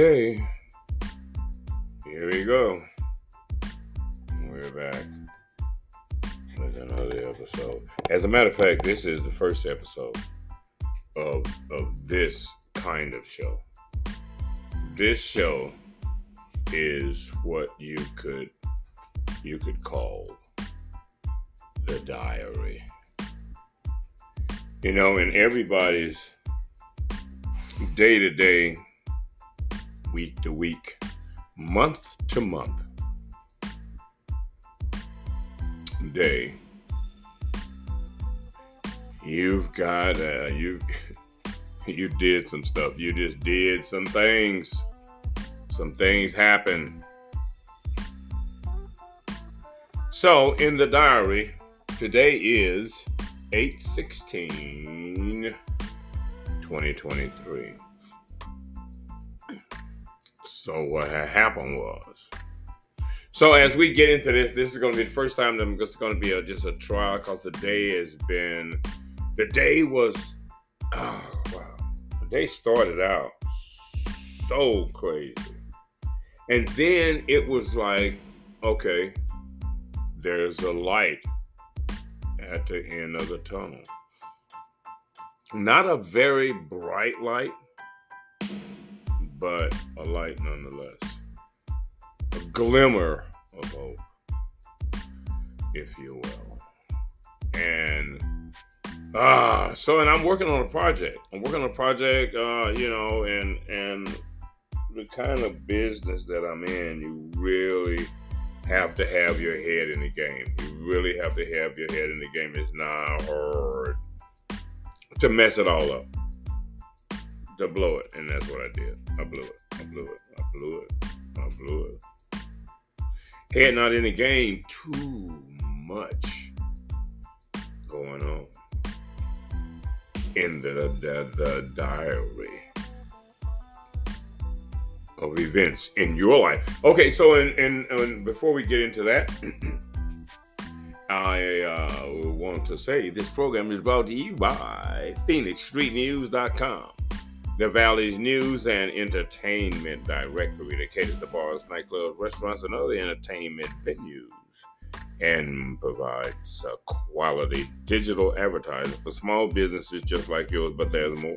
Okay. Here we go. We're back with another episode. As a matter of fact, this is the first episode of of this kind of show. This show is what you could you could call the diary. You know, in everybody's day to day, week to week, month to month, day, you've got uh, you you did some stuff. You just did some things. Some things happen. So in the diary, today is 816 2023. So what had happened was, so as we get into this, this is going to be the first time that it's going to be a, just a trial because the day has been, the day was, oh wow, the day started out so crazy, and then it was like, okay, there's a light at the end of the tunnel. Not a very bright light, but a light nonetheless. A glimmer of hope, if you will. And ah, so and I'm working on a project. I'm working on a project, uh, you know, and and the kind of business that I'm in, you really have to have your head in the game. You really have to have your head in the game. It's not hard to mess it all up, to blow it, and that's what I did. I blew it. I blew it. I blew it. I blew it. Head not in the game. Too much going on in the the, the diary of events in your life. Okay, so and before we get into that, I uh, want to say this program is brought to you by PhoenixStreetNews.com, the Valley's news and entertainment directory that caters to bars, nightclubs, restaurants, and other entertainment venues, and provides a quality digital advertising for small businesses just like yours. But there's more.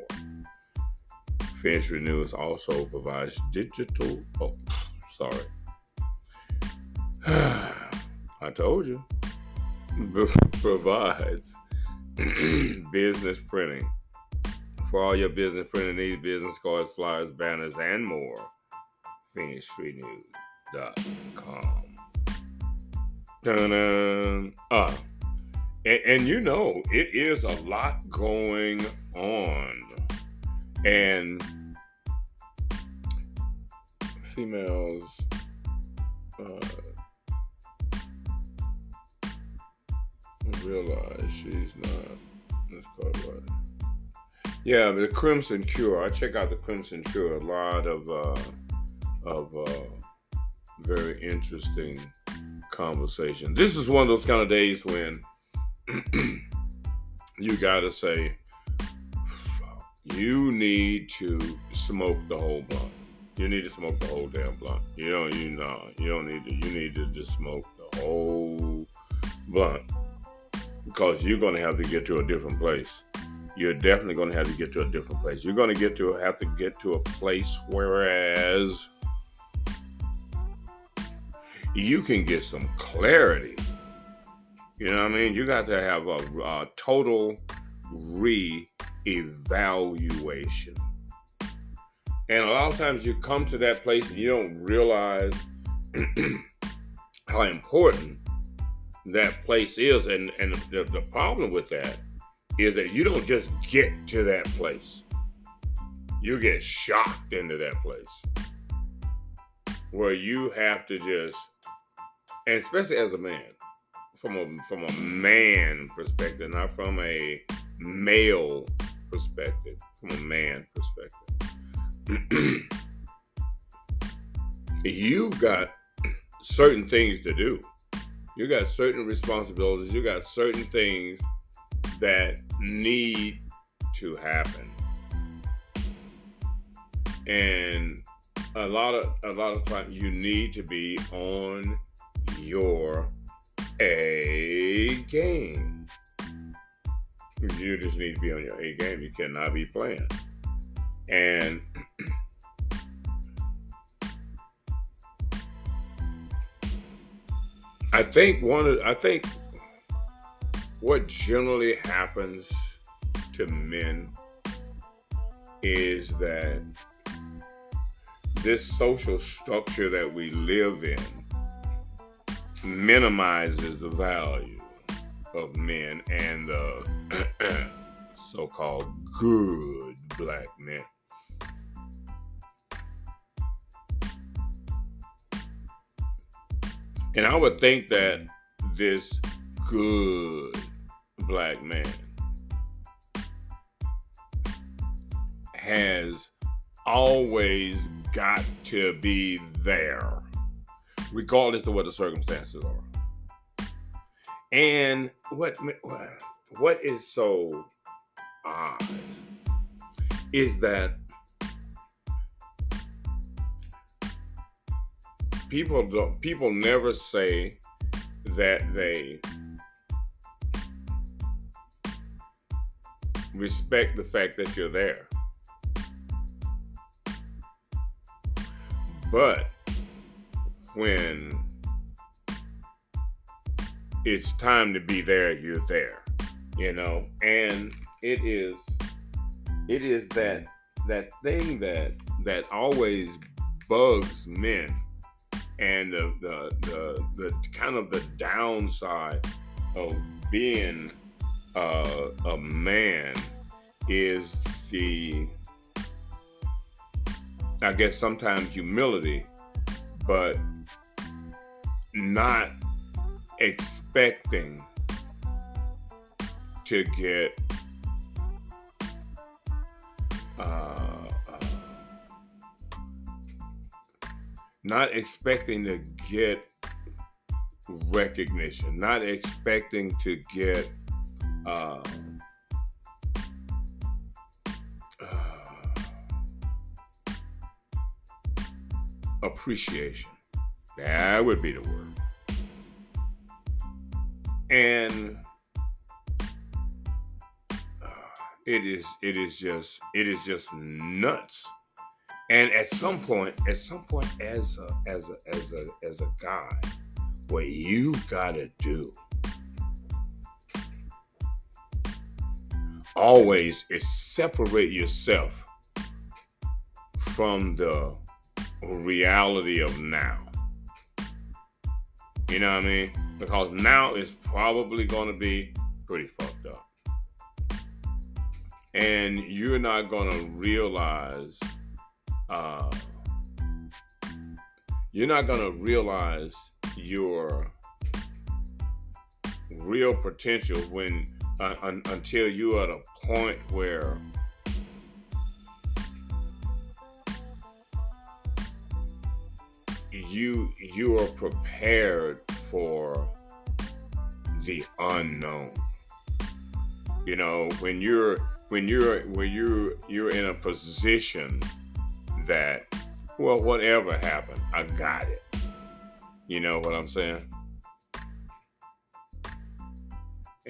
Phoenix News also provides digital. Oh, sorry. I told you. provides business printing for all your business printing needs, business cards, flyers, banners, and more. PhoenixStreetNews.com. Dun-dun. Uh, and, and you know, it is a lot going on and females uh, realize she's not. It what? Yeah, the Crimson Cure. I check out the Crimson Cure. A lot of uh, of uh, very interesting conversation. This is one of those kind of days when you gotta say, you need to smoke the whole blunt. You need to smoke the whole damn blunt. You don't, you know, you don't need to. You need to just smoke the whole blunt because you're to have to get to a different place. You're definitely going to have to get to a different place. You're going to get to have to get to a place whereas you can get some clarity. You know what I mean? You got to have a, a total re evaluation. And a lot of times you come to that place and you don't realize how important that place is. And, and the, the problem with that is that you don't just get to that place, you get shocked into that place where you have to just, and especially as a man, from a from a man perspective, not from a male perspective, from a man perspective. You've got certain things to do. You got certain responsibilities. You got certain things that need to happen. And a lot of a lot of time you need to be on your A game. You just need to be on your A game. You cannot be playing. And I think one of I think what generally happens to men is that this social structure that we live in minimizes the value of men and the so called good black men. And I would think that this good black man has always got to be there, regardless of what the circumstances are. And what what is so odd is that people don't people never say that they respect the fact that you're there. But when it's time to be there, you're there, you know, and it is, it is that that thing that that always bugs men, and the the the, the kind of the downside of being uh, a man is the I guess sometimes humility, but not expecting to get uh, uh, not expecting to get recognition, not expecting to get uh, appreciation. That would be the word. And uh, it is it is just it is just nuts. And at some point, at some point, as a as a as a as a guy, what you gotta do always is separate yourself from the reality of now. You know what I mean? Because now is probably going to be pretty fucked up. And you're not going to realize, uh, you're not going to realize your real potential when un, until you're at a point where you you are prepared for the unknown. You know, when you're when you're when you're you're in a position that well whatever happened, I got it. You know what I'm saying?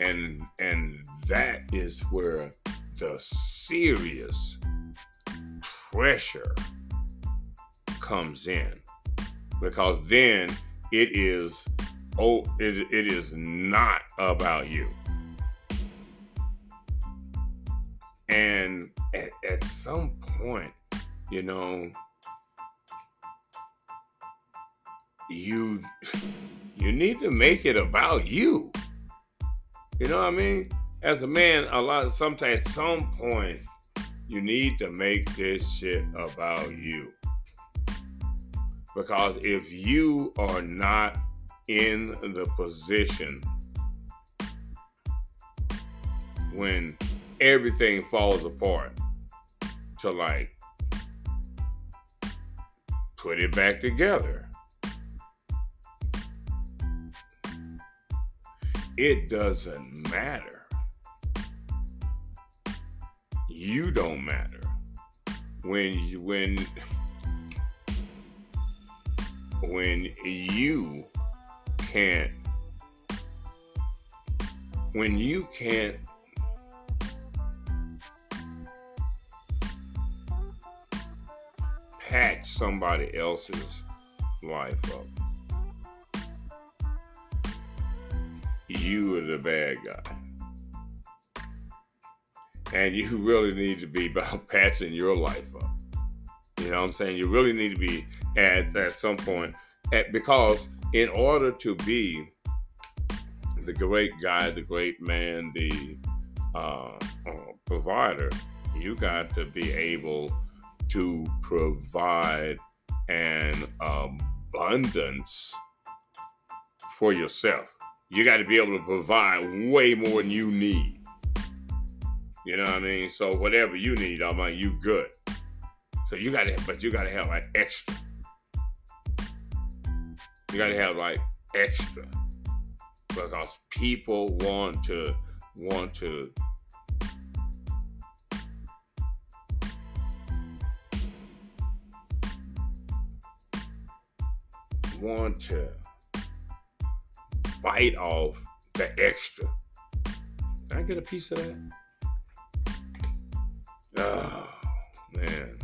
And and that is where the serious pressure comes in. Because then it is oh it, it is not about you. And at, at some point you know you you need to make it about you you know what i mean? As a man a lot sometimes at some point you need to make this shit about you. Because if you are not in the position when everything falls apart to like put it back together, it doesn't matter. You don't matter when you, when when you can't when you can't patch somebody else's life up. You are the bad guy. And you really need to be about patching your life up. You know what I'm saying? You really need to be at at some point at, because in order to be the great guy, the great man, the uh, uh, provider, you got to be able to provide an abundance for yourself. You got to be able to provide way more than you need. You know what I mean? So whatever you need, I'm like, you good. So you got to, but you got to have like extra. You got to have like extra because people want to want to want to bite off the extra. Can I get a piece of that? Oh, man.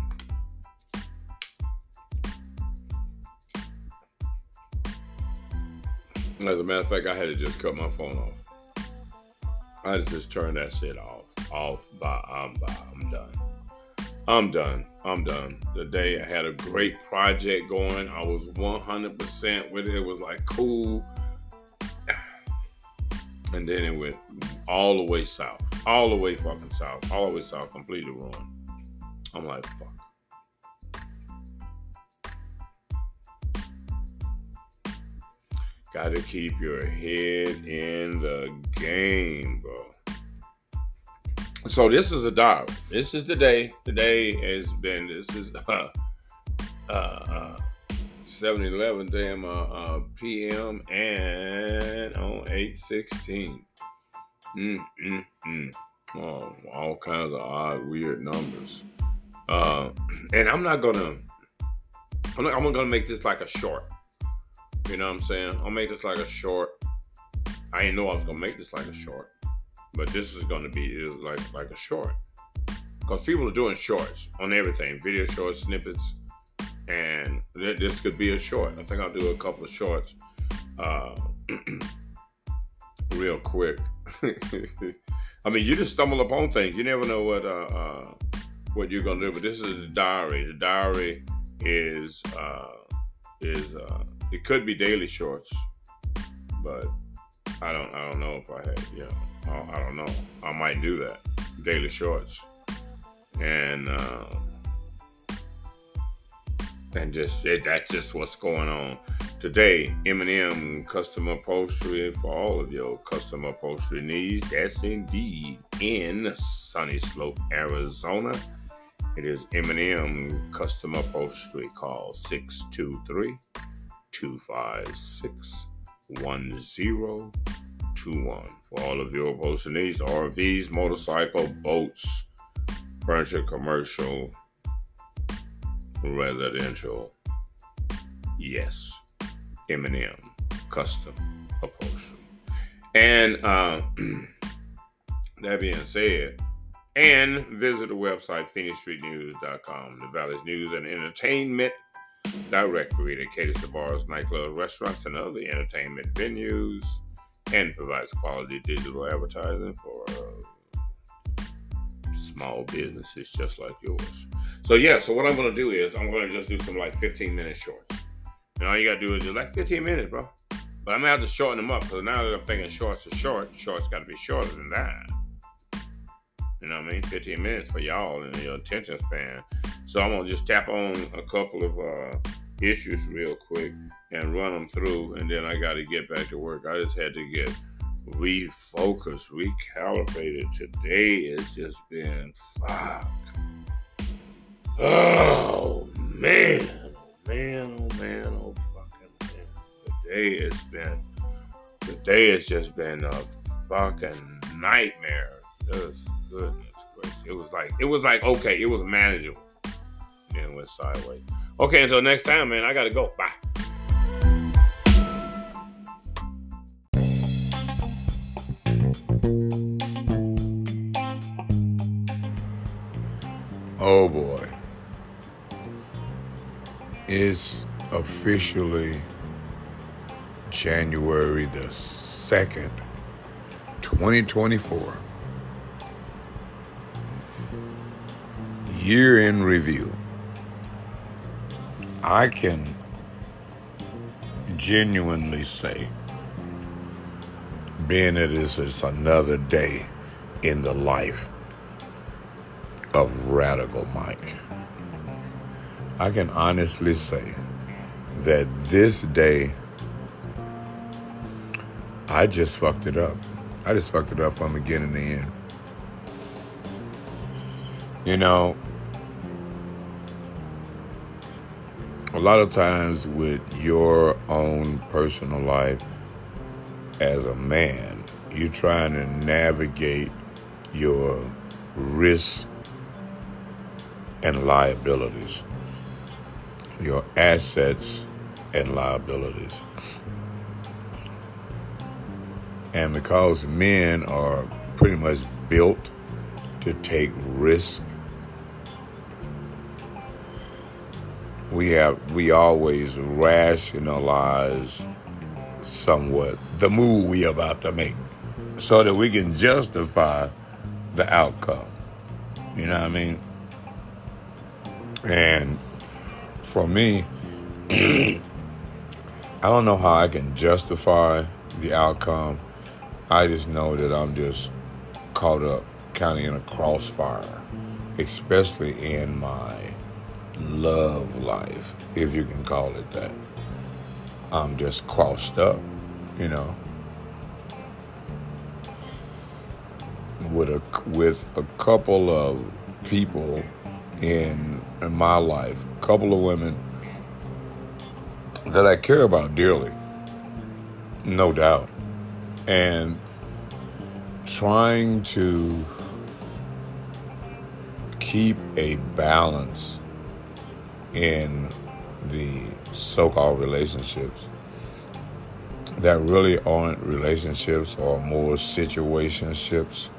As a matter of fact, I had to just cut my phone off. I just turned that shit off. Off by I'm by I'm done. I'm done. I'm done. The day I had a great project going, I was 100% with it. It was like cool. And then it went all the way south, all the way fucking south, all the way south, completely ruined. I'm like, fuck. Got to keep your head in the game, bro. So this is a diary. This is the day. Today has been. This is uh, uh, uh 7-Eleven damn uh, uh, p.m. and on 8-16. Mm, mm, mm. Oh, all kinds of odd, weird numbers. Uh, and I'm not gonna. I'm not. I'm gonna make this like a short. You know what I'm saying? I'll make this like a short. I didn't know I was gonna make this like a short but this is to be like like a short because people are doing shorts on everything, video shorts, snippets, and this could be a short. I think I'll do a couple of shorts uh, real quick. I mean, you just stumble upon things. You never know what uh, uh, what you're gonna do. But this is a diary. The diary is uh, is uh, it could be daily shorts, but I don't I don't know if I had yeah. I don't know. I might do that. Daily shorts. And uh, and just it, that's just what's going on today. M&M custom upholstery for all of your custom upholstery needs. That's indeed in Sunnyslope, Arizona. It is M&M custom upholstery. Call 623 256 1021 for all of your upholstery needs RVs, motorcycle, boats, furniture, commercial, residential. Yes, M&M custom upholstery. And uh, that being said, and visit the website PhoenixStreetNews.com, the Valley's news and entertainment directory that caters to bars, nightclubs, restaurants, and other entertainment venues and provides quality digital advertising for uh, small businesses just like yours. So yeah, so what I'm gonna do is I'm gonna just do some like 15 minute shorts. And all you gotta do is just like 15 minutes, bro. But I'm gonna have to shorten them up because now that I'm thinking shorts are short, shorts gotta be shorter than that. You know what I mean? 15 minutes for y'all and your attention span. So I'm gonna just tap on a couple of uh, issues real quick and run them through, and then I got to get back to work. I just had to get refocused, recalibrated. Today has just been fuck. Oh man, oh man, oh man, oh fucking man. Today has been the day has just been a fucking nightmare. Just goodness gracious. It was like it was like okay, it was manageable. And went sideways. Okay, until next time, man, I gotta go. Bye. Oh boy. It's officially January the 2nd, 2024. Year in review. I can genuinely say, being that this is another day in the life of Radical Mike, I can honestly say that this day, I just fucked it up. I just fucked it up from beginning to the end. You know, a lot of times with your own personal life as a man, you're trying to navigate your risks and liabilities, your assets and liabilities. And because men are pretty much built to take risk, we have we always rationalize somewhat the move we are about to make so that we can justify the outcome. You know what I mean? And for me, I don't know how I can justify the outcome. I just know that I'm just caught up kind of in a crossfire, especially in my love life, if you can call it that. I'm just crossed up, you know. With a with a couple of people in in my life, a couple of women that I care about dearly, no doubt, and trying to keep a balance in the so called relationships that really aren't relationships or more situationships.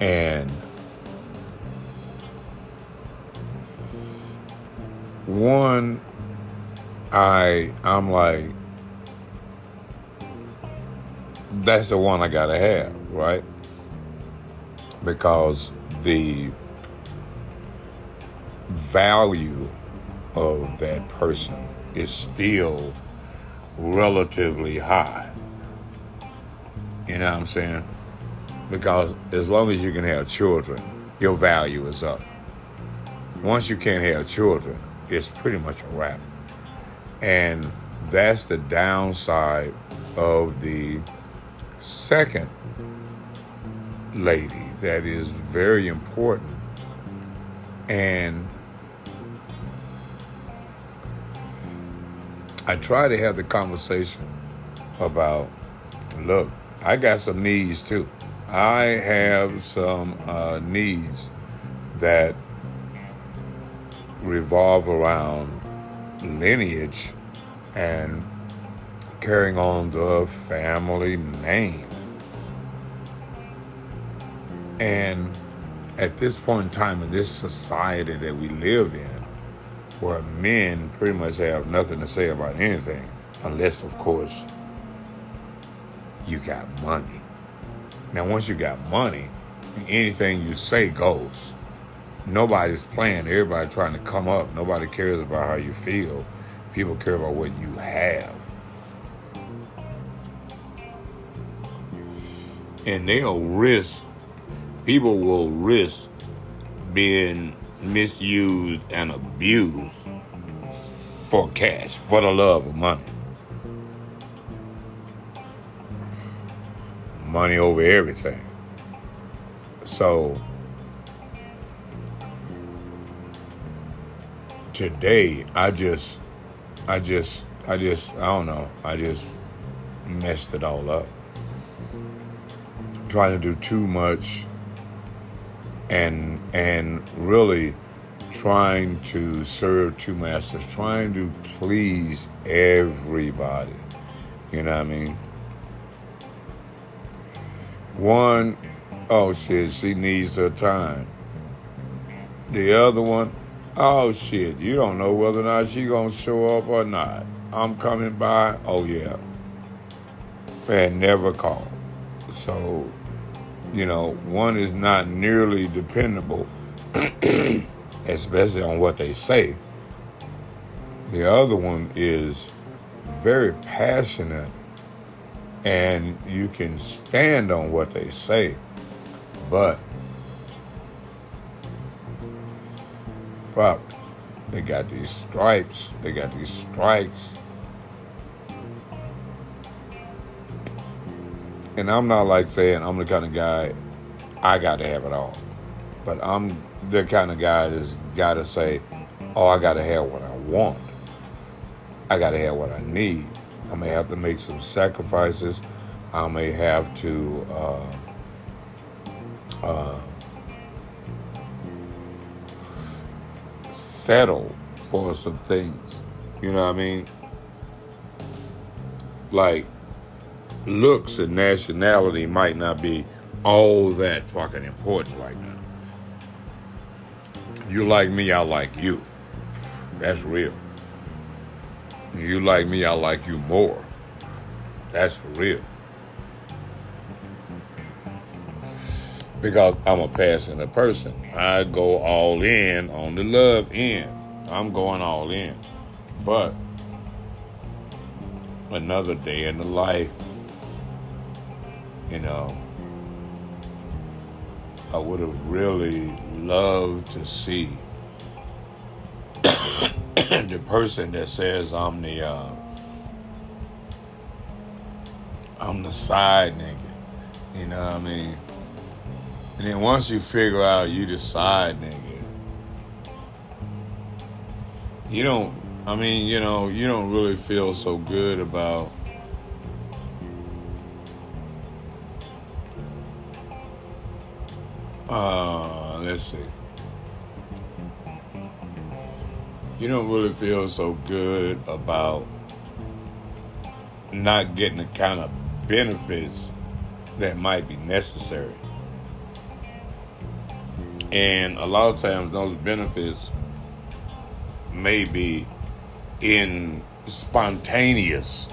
And one, I I'm like, that's the one I gotta have, right? Because the value of that person is still relatively high. You know what I'm saying? Because as long as you can have children, your value is up. Once you can't have children, it's pretty much a wrap. And that's the downside of the second lady that is very important. And I try to have the conversation about look, I got some needs too. I have some uh, needs that revolve around lineage and carrying on the family name. And at this point in time in this society that we live in, where men pretty much have nothing to say about anything, unless, of course, you got money. Now, once you got money, anything you say goes. Nobody's playing. Everybody trying to come up. Nobody cares about how you feel. People care about what you have. And they'll risk, people will risk being misused and abused for cash, for the love of money. Money over everything. So, today, I just, I just, I just, I don't know, I just messed it all up. Trying to do too much and and really trying to serve two masters, trying to please everybody. You know what I mean? One, oh shit, she needs her time. The other one, oh shit, you don't know whether or not she gonna show up or not. I'm coming by, oh yeah. And never call. So, you know, one is not nearly dependable, especially on what they say. The other one is very passionate and you can stand on what they say. But fuck, they got these stripes, they got these strikes. And I'm not like saying I'm the kind of guy I got to have it all. But I'm the kind of guy that's got to say, oh, I got to have what I want. I got to have what I need. I may have to make some sacrifices. I may have to uh, uh, settle for some things. You know what I mean? Like looks and nationality might not be all that fucking important right now. You like me, I like you. That's real. You like me, I like you more. That's for real. Because I'm a passionate person. I go all in on the love end. I'm going all in. But another day in the life, you know, I would have really loved to see the person that says I'm the uh, I'm the side nigga. You know what I mean? And then once you figure out you decide, nigga, you don't I mean, you know, you don't really feel so good about uh let's see. you don't really feel so good about not getting the kind of benefits that might be necessary. And a lot of times those benefits may be in spontaneous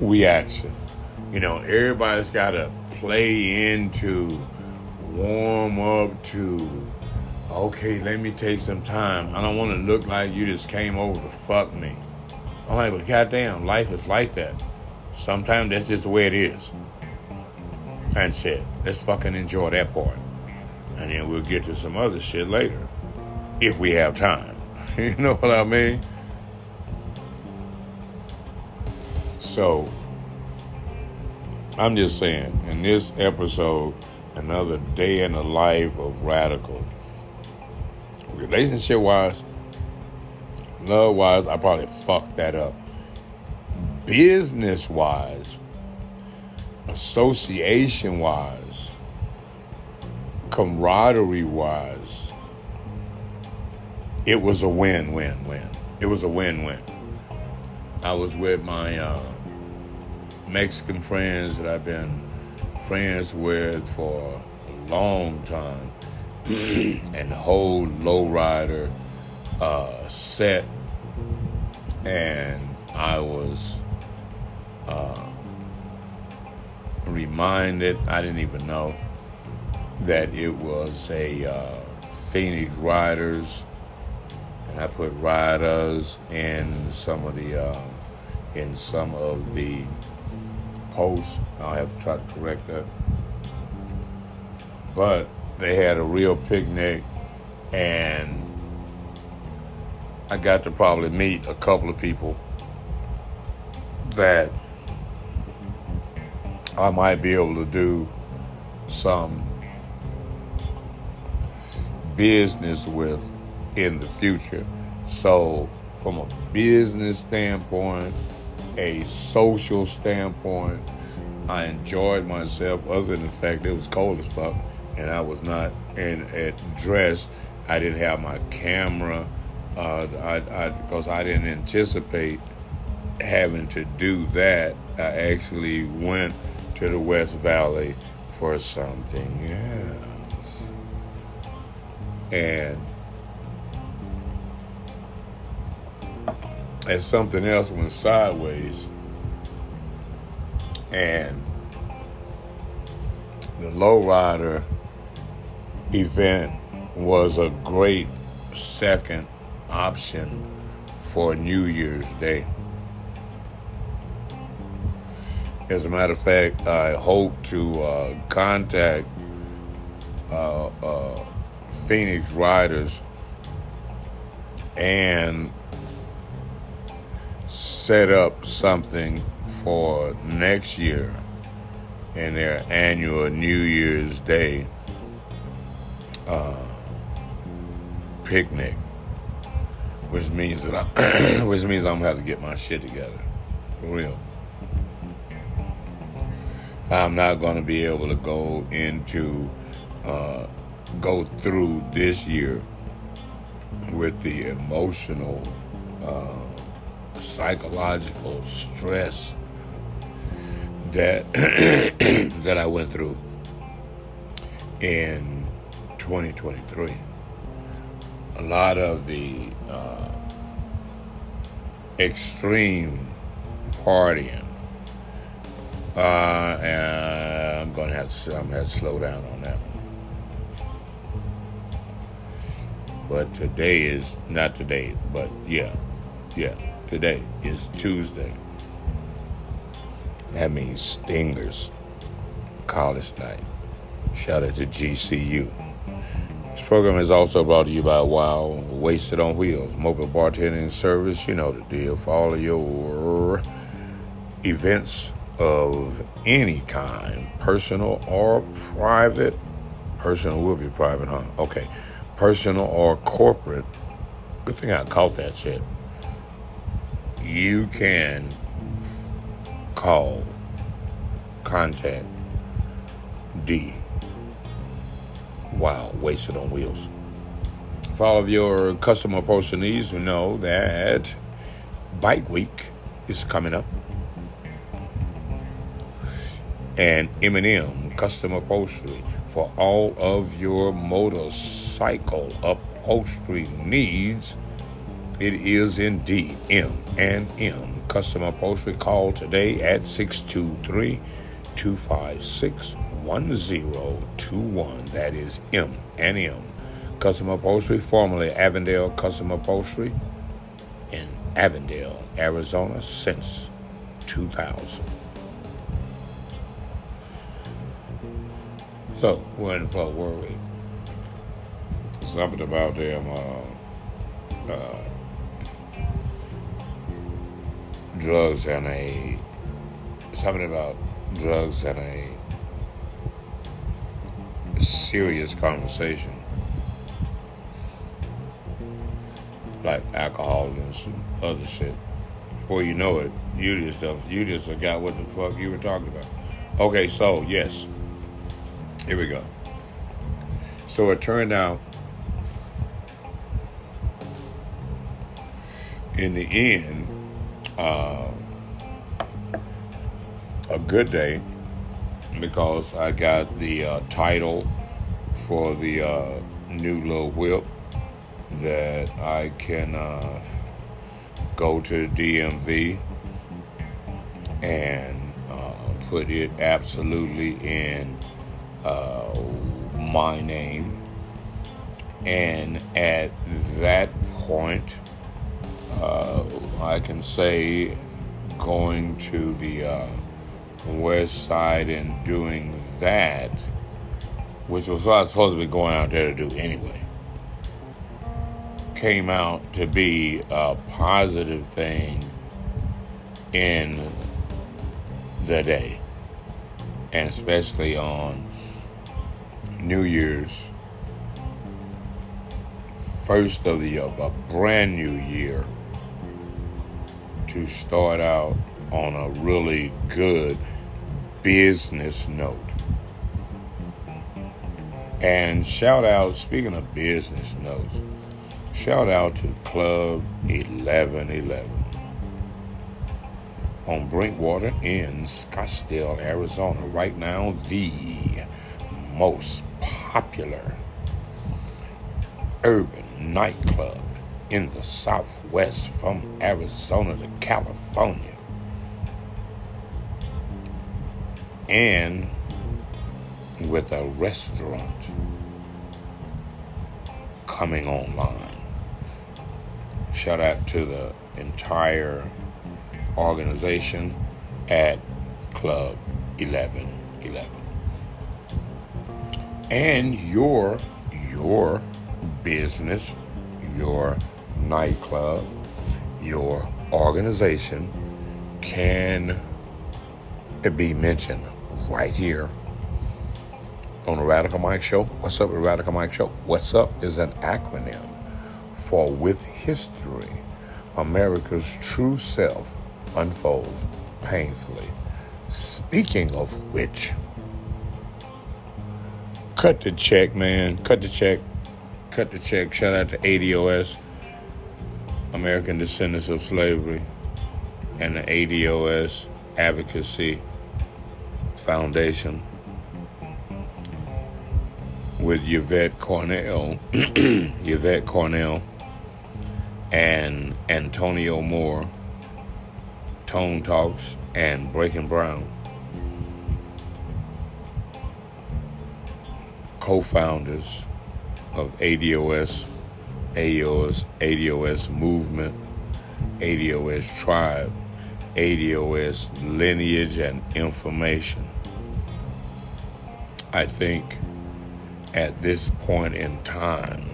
reaction. You know, everybody's got to play into, warm up to, okay, let me take some time. I don't want to look like you just came over to fuck me. I'm like, but goddamn, life is like that. Sometimes that's just the way it is. And said, let's fucking enjoy that part. And then we'll get to some other shit later. If we have time. you know what I mean? So, I'm just saying, in this episode, another day in the life of Radical relationship wise, love wise, I probably fucked that up. Business wise, association wise, camaraderie wise, it was a win win win. It was a win win. I was with my uh, Mexican friends that I've been friends with for a long time and whole lowrider uh, set, and I was uh, reminded. I didn't even know that it was a uh, Phoenix Riders, and I put riders in some of the uh, in some of the posts. I'll have to try to correct that, but they had a real picnic, and I got to probably meet a couple of people that I might be able to do some business with in the future. So, from a business standpoint, a social standpoint, I enjoyed myself, other than the fact it was cold as fuck and I was not in at dressed. I didn't have my camera uh, I, I, because I didn't anticipate having to do that. I actually went to the West Valley for something else. And and something else went sideways. And the lowrider event was a great second option for New Year's Day. As a matter of fact, I hope to uh, contact uh, uh, Phoenix Riders and set up something for next year in their annual New Year's Day uh, picnic, which means that I, which means I'm gonna have to get my shit together, for real. I'm not gonna be able to go into uh, go through this year with the emotional, uh, psychological stress that that I went through in 2023. A lot of the uh, extreme partying. Uh, and I'm gonna have to, I'm gonna have to slow down on that one. But today is not today, but yeah, yeah, today is Tuesday. That means Stingers College Night. Shout out to GCU. This program is also brought to you by Wow Wasted on Wheels, mobile bartending service. You know the deal. For all of your events of any kind, personal or private. Personal will be private, huh? Okay. Personal or corporate. Good thing I caught that shit. You can call, contact D. Wow, wasted on wheels. For all of your customer upholstery needs, you know that Bike Week is coming up. And M&M Custom Upholstery for all of your motorcycle upholstery needs. It is indeed M and M Custom Upholstery. Call today at 623 256 1021. That is M and M Custom Upholstery, formerly Avondale Custom Upholstery in Avondale, Arizona since 2000. So, where in the fuck were we? Something about them uh, uh, drugs and a something about drugs and a serious conversation like alcohol and some other shit. Before you know it, you just you just forgot what the fuck you were talking about. Okay, so yes, here we go. So it turned out in the end, uh, a good day because I got the uh, title for the uh, new little whip that I can uh, go to the DMV and uh, put it absolutely in uh, my name. And at that point, uh, I can say going to the west side and doing that, which was what I was supposed to be going out there to do anyway, came out to be a positive thing in the day, and especially on New Year's, first of the year of a brand new year, to start out on a really good business note. And shout out, speaking of business notes, shout out to Club 1111 on Drinkwater in Scottsdale, Arizona. Right now, the most popular urban nightclub in the Southwest from Arizona to California. And with a restaurant coming online. Shout out to the entire organization at Club 1111. And your your business, your nightclub, your organization can be mentioned right here on the Radical Mike Show. What's up, the Radical Mike Show? What's up is an acronym for With History, America's true self unfolds painfully. Speaking of which, cut the check, man. Cut the check. Cut the check. Shout out to ADOS, American Descendants of Slavery, and the ADOS Advocacy Foundation with Yvette Carnell, Yvette Carnell, and Antonio Moore, Tone Talks, and Breaking Brown. Co founders of ADOS, ADOS, ADOS Movement, ADOS Tribe, ADOS Lineage and Information. I think at this point in time,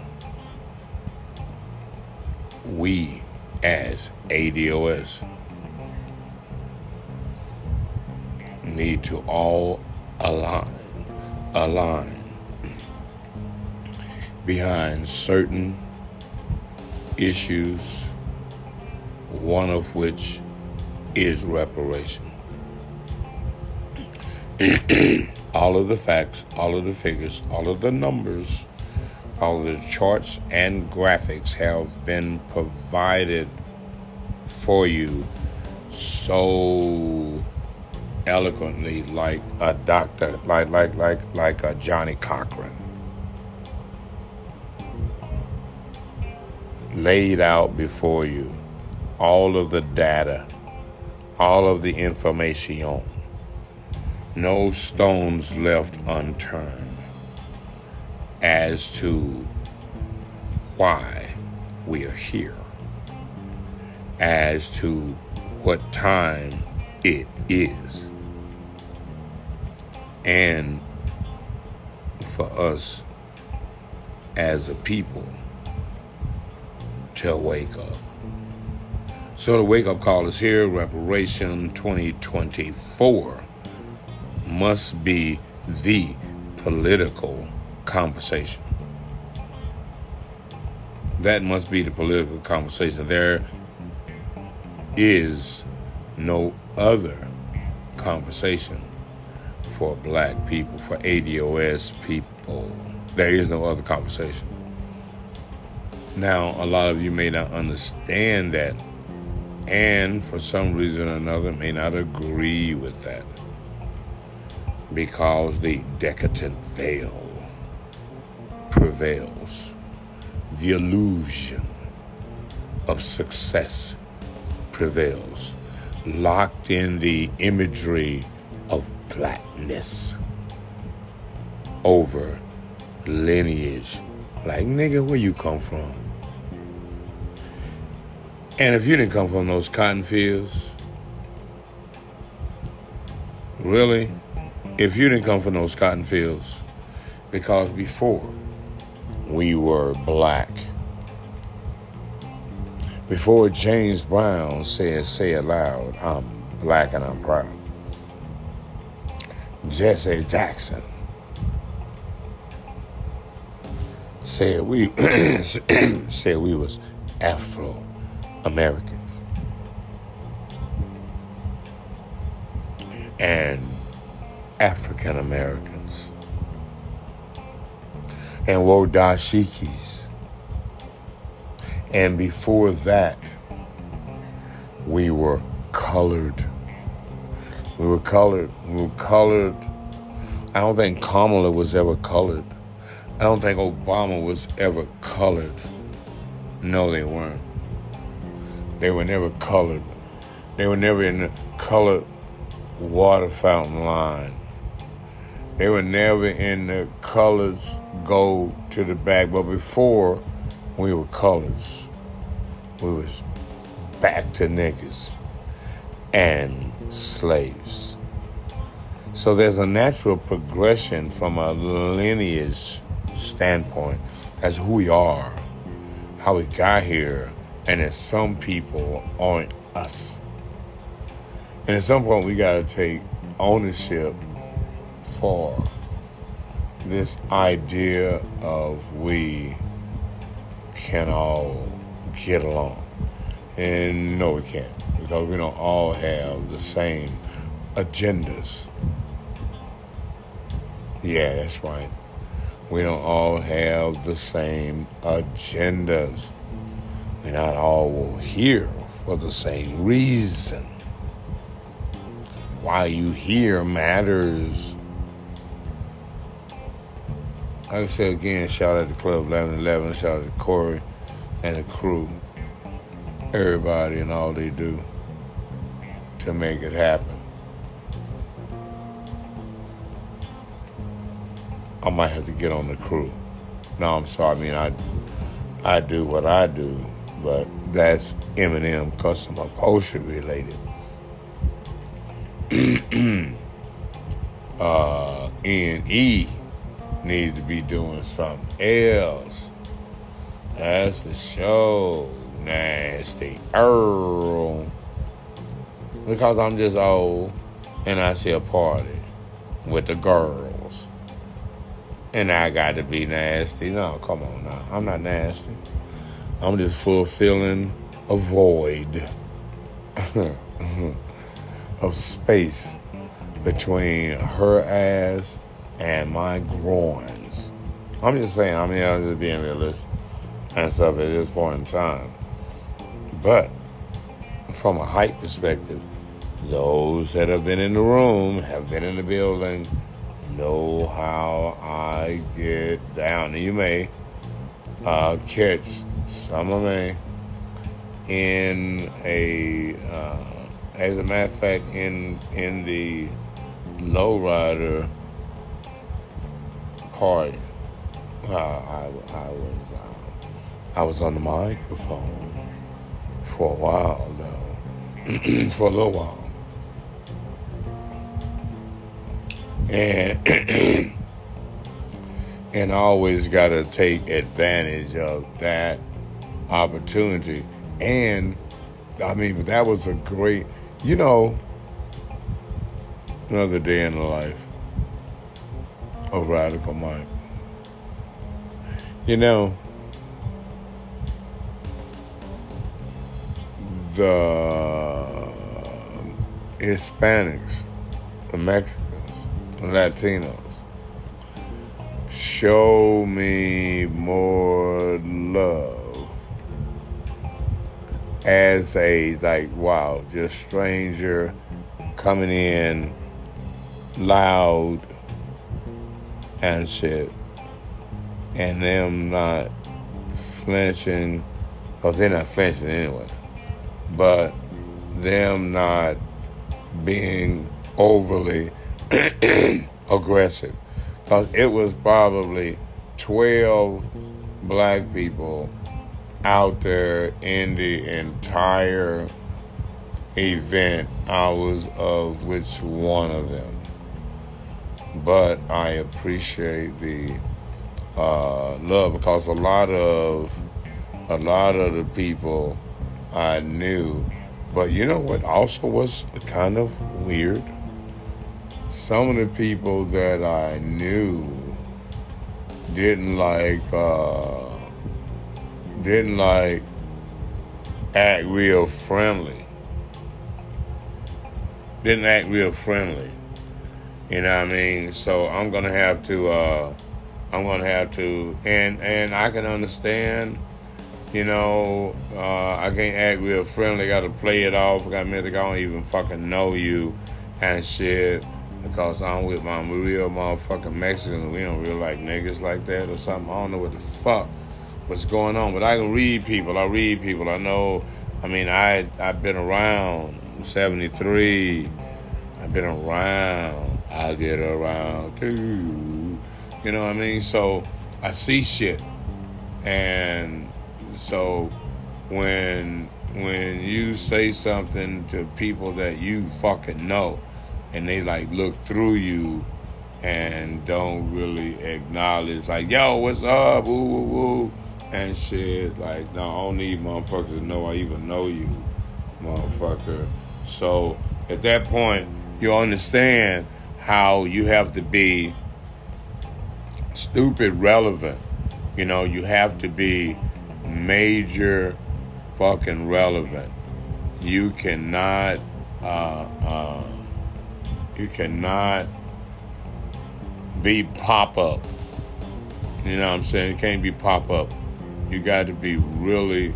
we as ADOS need to all align, align behind certain issues, one of which is reparation. all of the facts, all of the figures, all of the numbers, all of the charts and graphics have been provided for you so eloquently like a doctor like like like like a Johnnie Cochran laid out before you all of the data all of the information. No stones left unturned as to why we are here, as to what time it is, and for us as a people to wake up. So the wake up call is here, Reparation 2024 must be the political conversation. That must be the political conversation. There is no other conversation for black people, for ADOS people. There is no other conversation. Now, a lot of you may not understand that, and for some reason or another, may not agree with that because the decadent veil prevails. The illusion of success prevails, locked in the imagery of blackness over lineage. Like, nigga, where you come from? And if you didn't come from those cotton fields, really, if you didn't come from those cotton fields, because before we were black, before James Brown said, say it loud, I'm black and I'm proud. Jesse Jackson said we said we was Afro Americans. And African Americans and Wodashikis. And before that, we were colored. We were colored. We were colored I don't think Kamala was ever colored. I don't think Obama was ever colored. No, they weren't. They were never colored. They were never in the colored water fountain line. They were never in the colors go to the back. But before, we were colors. We was back to niggas and slaves. So there's a natural progression from a lineage standpoint as who we are, how we got here, and as some people aren't us. And at some point, we got to take ownership for this idea of we can all get along. And no, we can't because we don't all have the same agendas. Yeah, that's right. We don't all have the same agendas. We're not all here for the same reason. Why you here matters. Like I said again, shout out to Club 1111, shout out to Corey and the crew, everybody and all they do to make it happen. I might have to get on the crew. No, I'm sorry. I mean, I I do what I do, but that's Eminem custom upholstery related. uh, N.E. needs to be doing something else. That's for sure. Nasty Earl. Because I'm just old and I see a party with the girls. And I got to be nasty. No, come on now. I'm not nasty. I'm just fulfilling a void of space between her ass and my groins. I'm just saying, I mean, I'm just being realistic and stuff at this point in time. But from a height perspective, those that have been in the room, have been in the building, know how I get down. You may uh, catch of me in a, uh, as a matter of fact, in in the lowrider party. Uh, I, I was uh, I was on the microphone for a while though, for a little while. and and I always got to take advantage of that opportunity. And I mean, that was a great, you know, another day in the life of Radical Mike. You know, the Hispanics, the Mexicans, the Latinos. Show me more love as a like wow, just stranger coming in loud and shit, and them not flinching, cause they're not flinching anyway, but them not being overly aggressive. Because it was probably 12 black people out there in the entire event. I was of which one of them. But I appreciate the uh, love because a lot of a lot of the people I knew. But you know what also was kind of weird? some of the people that I knew didn't like uh, didn't like act real friendly. Didn't act real friendly. You know what I mean? So I'm gonna have to uh, I'm gonna have to and and I can understand, you know, uh, I can't act real friendly, gotta play it off, I gotta admit I don't even fucking know you and shit because I'm with my real motherfucking Mexicans. We don't really like niggas like that or something. I don't know what the fuck what's going on, but I can read people. I read people. I know. I mean, I I've been around. 73. I've been around. I get around too. You know what I mean? So I see shit, and so when when you say something to people that you fucking know and they like look through you and don't really acknowledge like yo what's up woo woo woo and shit like no I don't need motherfuckers to know I even know you motherfucker so at that point you understand how you have to be stupid relevant you know you have to be major fucking relevant. You cannot, uh, uh, you cannot be pop up. You know what I'm saying? It can't be pop up. You got to be really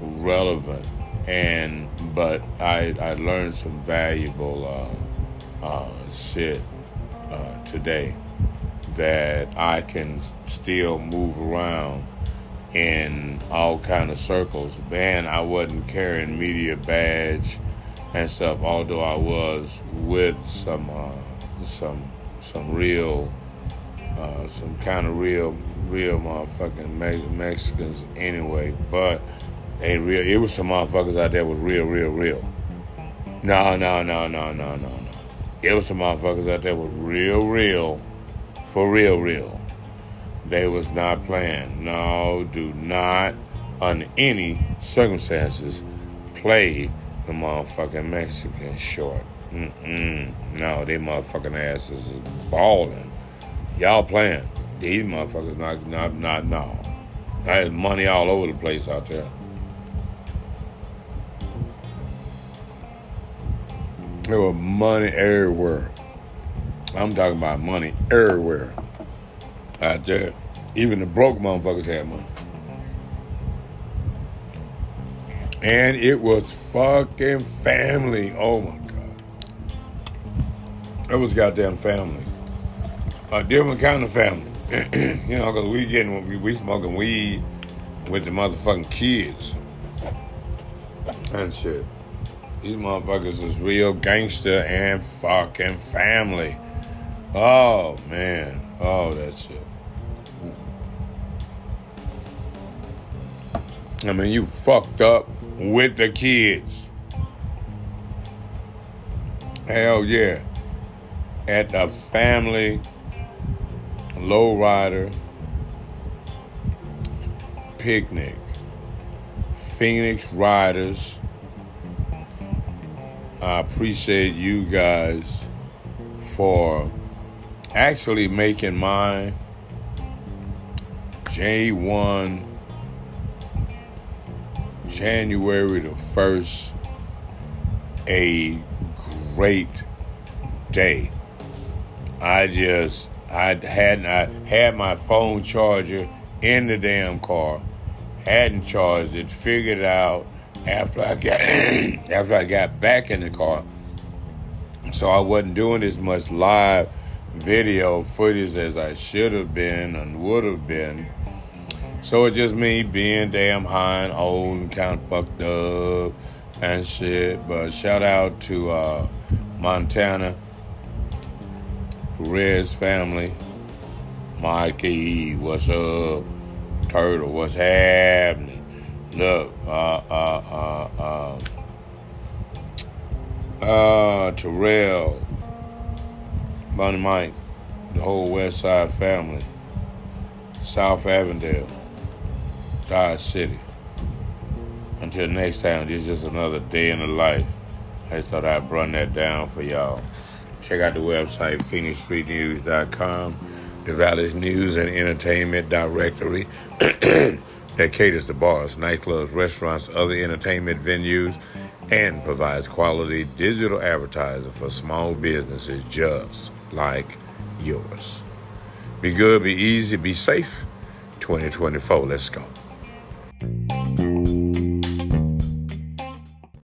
relevant. And but I I learned some valuable uh, uh, shit uh, today that I can still move around in all kind of circles. Man, I wasn't carrying media badge and stuff, although I was with some uh, some some real uh, some kind of real real motherfucking Mexicans anyway. But they real. It was some motherfuckers out there was real, real, real. No, no, no, no, no, no, no. It was some motherfuckers out there was real, real, for real, real. They was not playing. No, do not, under any circumstances, play the motherfucking Mexican short. Mm-mm. No, they motherfucking asses is balling. Y'all playing. These motherfuckers not, not, not, no. There's money all over the place out there. There was money everywhere. I'm talking about money everywhere out there. Even the broke motherfuckers had money. And it was fucking family. Oh my God. It was goddamn family. A different kind of family. you know, because we getting, we, we smoking weed with the motherfucking kids. And shit. These motherfuckers is real gangster and fucking family. Oh, man. Oh, that shit. I mean, you fucked up with the kids. Hell yeah. At the family lowrider picnic. Phoenix Riders. I appreciate you guys for actually making my J1 January the 1st a great day. I just I hadn't I had my phone charger in the damn car, hadn't charged it, figured it out after I got after I got back in the car. So I wasn't doing as much live video footage as I should have been and would have been so it's just me being damn high and old and kind of fucked up and shit. But shout out to uh, Montana, Perez family, Mikey, what's up? Turtle, what's happening? Look, uh, uh, uh, uh, uh, Terrell, Bunny Mike, the whole West Side family, South Avondale. Dodge City. Until next time, this is just another day in the life. I just thought I'd run that down for y'all. Check out the website, PhoenixStreetNews.com, the Valley's News and Entertainment Directory that caters to bars, nightclubs, restaurants, other entertainment venues, and provides quality digital advertising for small businesses just like yours. Be good, be easy, be safe. 2024, let's go.